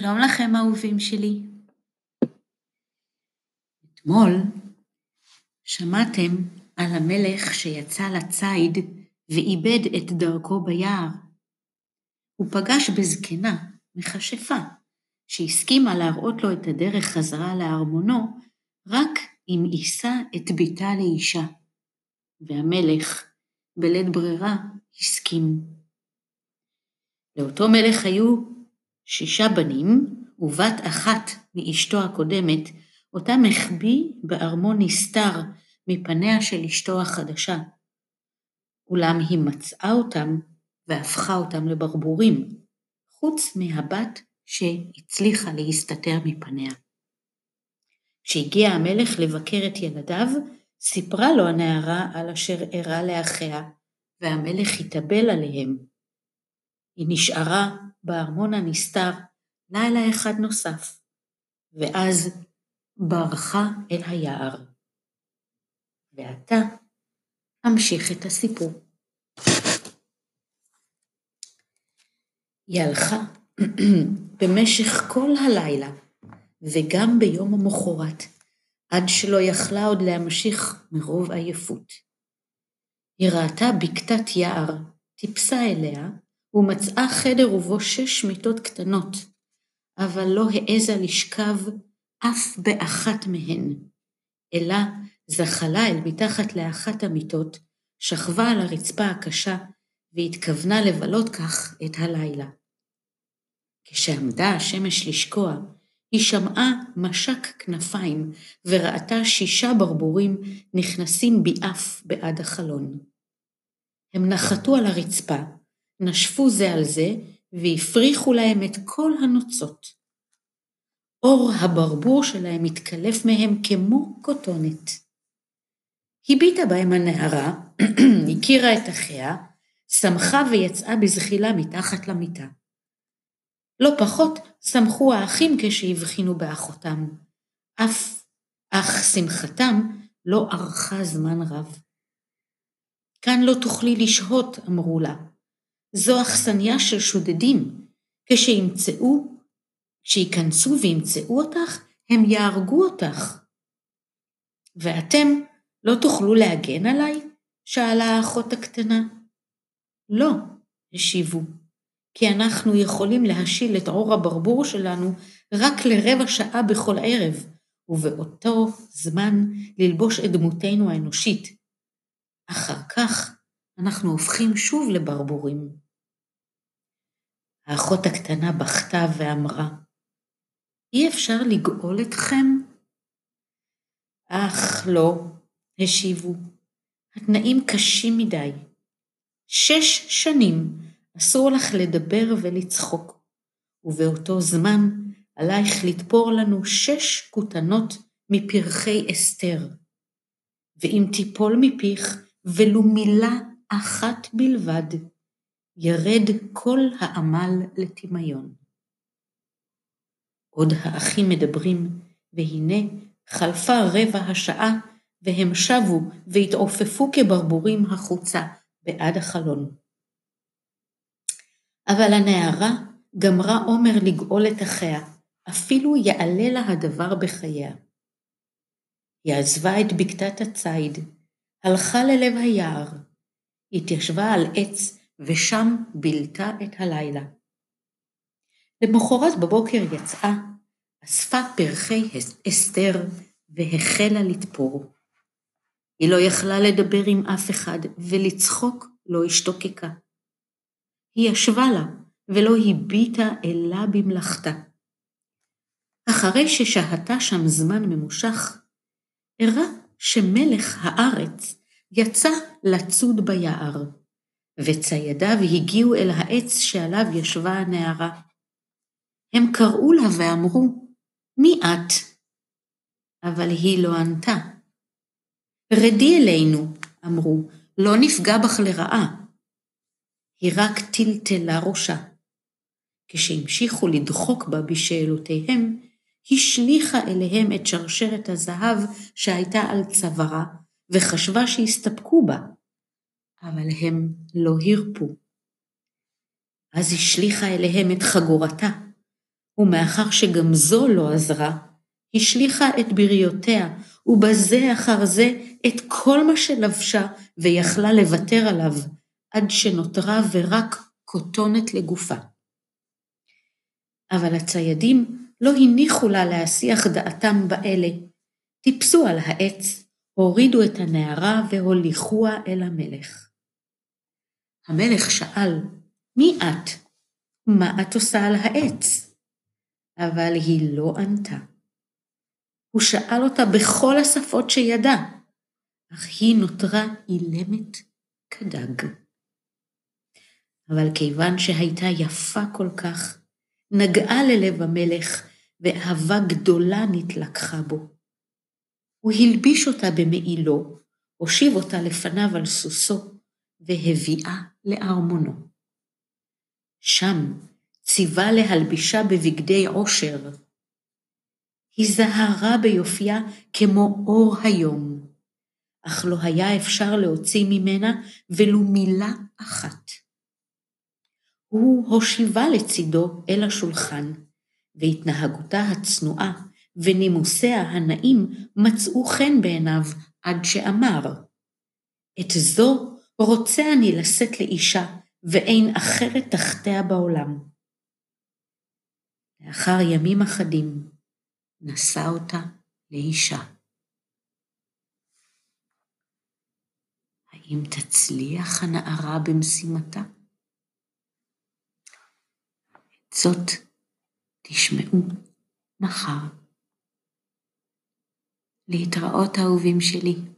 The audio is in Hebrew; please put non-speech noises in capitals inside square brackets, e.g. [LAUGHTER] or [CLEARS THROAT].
שלום לכם אהובים שלי. אתמול שמעתם על המלך שיצא לציד ואיבד את דרכו ביער. הוא פגש בזקנה, מכשפה, שהסכימה להראות לו את הדרך חזרה לארמונו, רק אם יישא את בתה לאישה. והמלך, בלית ברירה, הסכים. לאותו מלך היו שישה בנים, ובת אחת מאשתו הקודמת, אותה החביא בארמון נסתר מפניה של אשתו החדשה. אולם היא מצאה אותם והפכה אותם לברבורים, חוץ מהבת שהצליחה להסתתר מפניה. כשהגיע המלך לבקר את ילדיו, סיפרה לו הנערה על אשר אירע לאחיה, והמלך התאבל עליהם. היא נשארה בארמון הנסתר לילה אחד נוסף, ואז ברחה אל היער. ועתה אמשיך את הסיפור. היא הלכה [CLEARS THROAT] במשך כל הלילה, וגם ביום המחרת, עד שלא יכלה עוד להמשיך מרוב עייפות. היא ראתה בקתת יער, טיפסה אליה, ומצאה חדר ובו שש מיטות קטנות, אבל לא העזה לשכב אף באחת מהן, אלא זחלה אל מתחת לאחת המיטות, שכבה על הרצפה הקשה, והתכוונה לבלות כך את הלילה. כשעמדה השמש לשקוע, היא שמעה משק כנפיים, וראתה שישה ברבורים נכנסים ביעף בעד החלון. הם נחתו על הרצפה, נשפו זה על זה, והפריחו להם את כל הנוצות. אור הברבור שלהם התקלף מהם כמו כותונת. הביטה בהם הנערה, [CLEARS THROAT] הכירה את אחיה, שמחה ויצאה בזחילה מתחת למיטה. לא פחות שמחו האחים כשהבחינו באחותם, אף אך שמחתם לא ארכה זמן רב. כאן לא תוכלי לשהות, אמרו לה, זו אכסניה של שודדים. כשימצאו, כשיכנסו וימצאו אותך, הם יהרגו אותך. ואתם לא תוכלו להגן עליי? שאלה האחות הקטנה. לא, השיבו, כי אנחנו יכולים להשיל את עור הברבור שלנו רק לרבע שעה בכל ערב, ובאותו זמן ללבוש את דמותנו האנושית. אחר כך אנחנו הופכים שוב לברבורים. האחות הקטנה בכתה ואמרה, אי אפשר לגאול אתכם? אך לא, השיבו, התנאים קשים מדי. שש שנים אסור לך לדבר ולצחוק, ובאותו זמן עלייך לתפור לנו שש כותנות מפרחי אסתר. ואם תיפול מפיך ולו מילה אחת בלבד, ירד כל העמל לטמיון. עוד האחים מדברים, והנה חלפה רבע השעה, והם שבו והתעופפו כברבורים החוצה בעד החלון. אבל הנערה גמרה עומר לגאול את אחיה, אפילו יעלה לה הדבר בחייה. היא עזבה את בקתת הציד, הלכה ללב היער, התיישבה על עץ ושם בילתה את הלילה. למחרת בבוקר יצאה, אספה פרחי אסתר והחלה לתפור. היא לא יכלה לדבר עם אף אחד, ולצחוק לא השתוקקה. היא ישבה לה, ולא הביטה אלה במלאכתה. אחרי ששהתה שם זמן ממושך, הראה שמלך הארץ יצא לצוד ביער. וציידיו הגיעו אל העץ שעליו ישבה הנערה. הם קראו לה ואמרו, מי את? אבל היא לא ענתה. רדי אלינו, אמרו, לא נפגע בך לרעה. היא רק טלטלה ראשה. כשהמשיכו לדחוק בה בשאלותיהם, השליכה אליהם את שרשרת הזהב שהייתה על צווארה, וחשבה שהסתפקו בה. אבל הם לא הרפו. אז השליכה אליהם את חגורתה, ומאחר שגם זו לא עזרה, השליכה את בריותיה, ובזה אחר זה את כל מה שלבשה ויכלה לוותר עליו, עד שנותרה ורק כותונת לגופה. אבל הציידים לא הניחו לה להסיח דעתם באלה, טיפסו על העץ, הורידו את הנערה והוליכוה אל המלך. המלך שאל, מי את? מה את עושה על העץ? אבל היא לא ענתה. הוא שאל אותה בכל השפות שידע, אך היא נותרה אילמת כדג. אבל כיוון שהייתה יפה כל כך, נגעה ללב המלך, ואהבה גדולה נתלקחה בו. הוא הלביש אותה במעילו, הושיב אותה לפניו על סוסו, והביאה לארמונו. שם ציווה להלבישה בבגדי עושר. היא זהרה ביופייה כמו אור היום, אך לא היה אפשר להוציא ממנה ולו מילה אחת. הוא הושיבה לצידו אל השולחן, והתנהגותה הצנועה ונימוסיה הנעים מצאו חן בעיניו עד שאמר, את זו רוצה אני לשאת לאישה, ואין אחרת תחתיה בעולם. לאחר ימים אחדים נשא אותה לאישה. האם תצליח הנערה במשימתה? את זאת תשמעו מחר. להתראות אהובים שלי.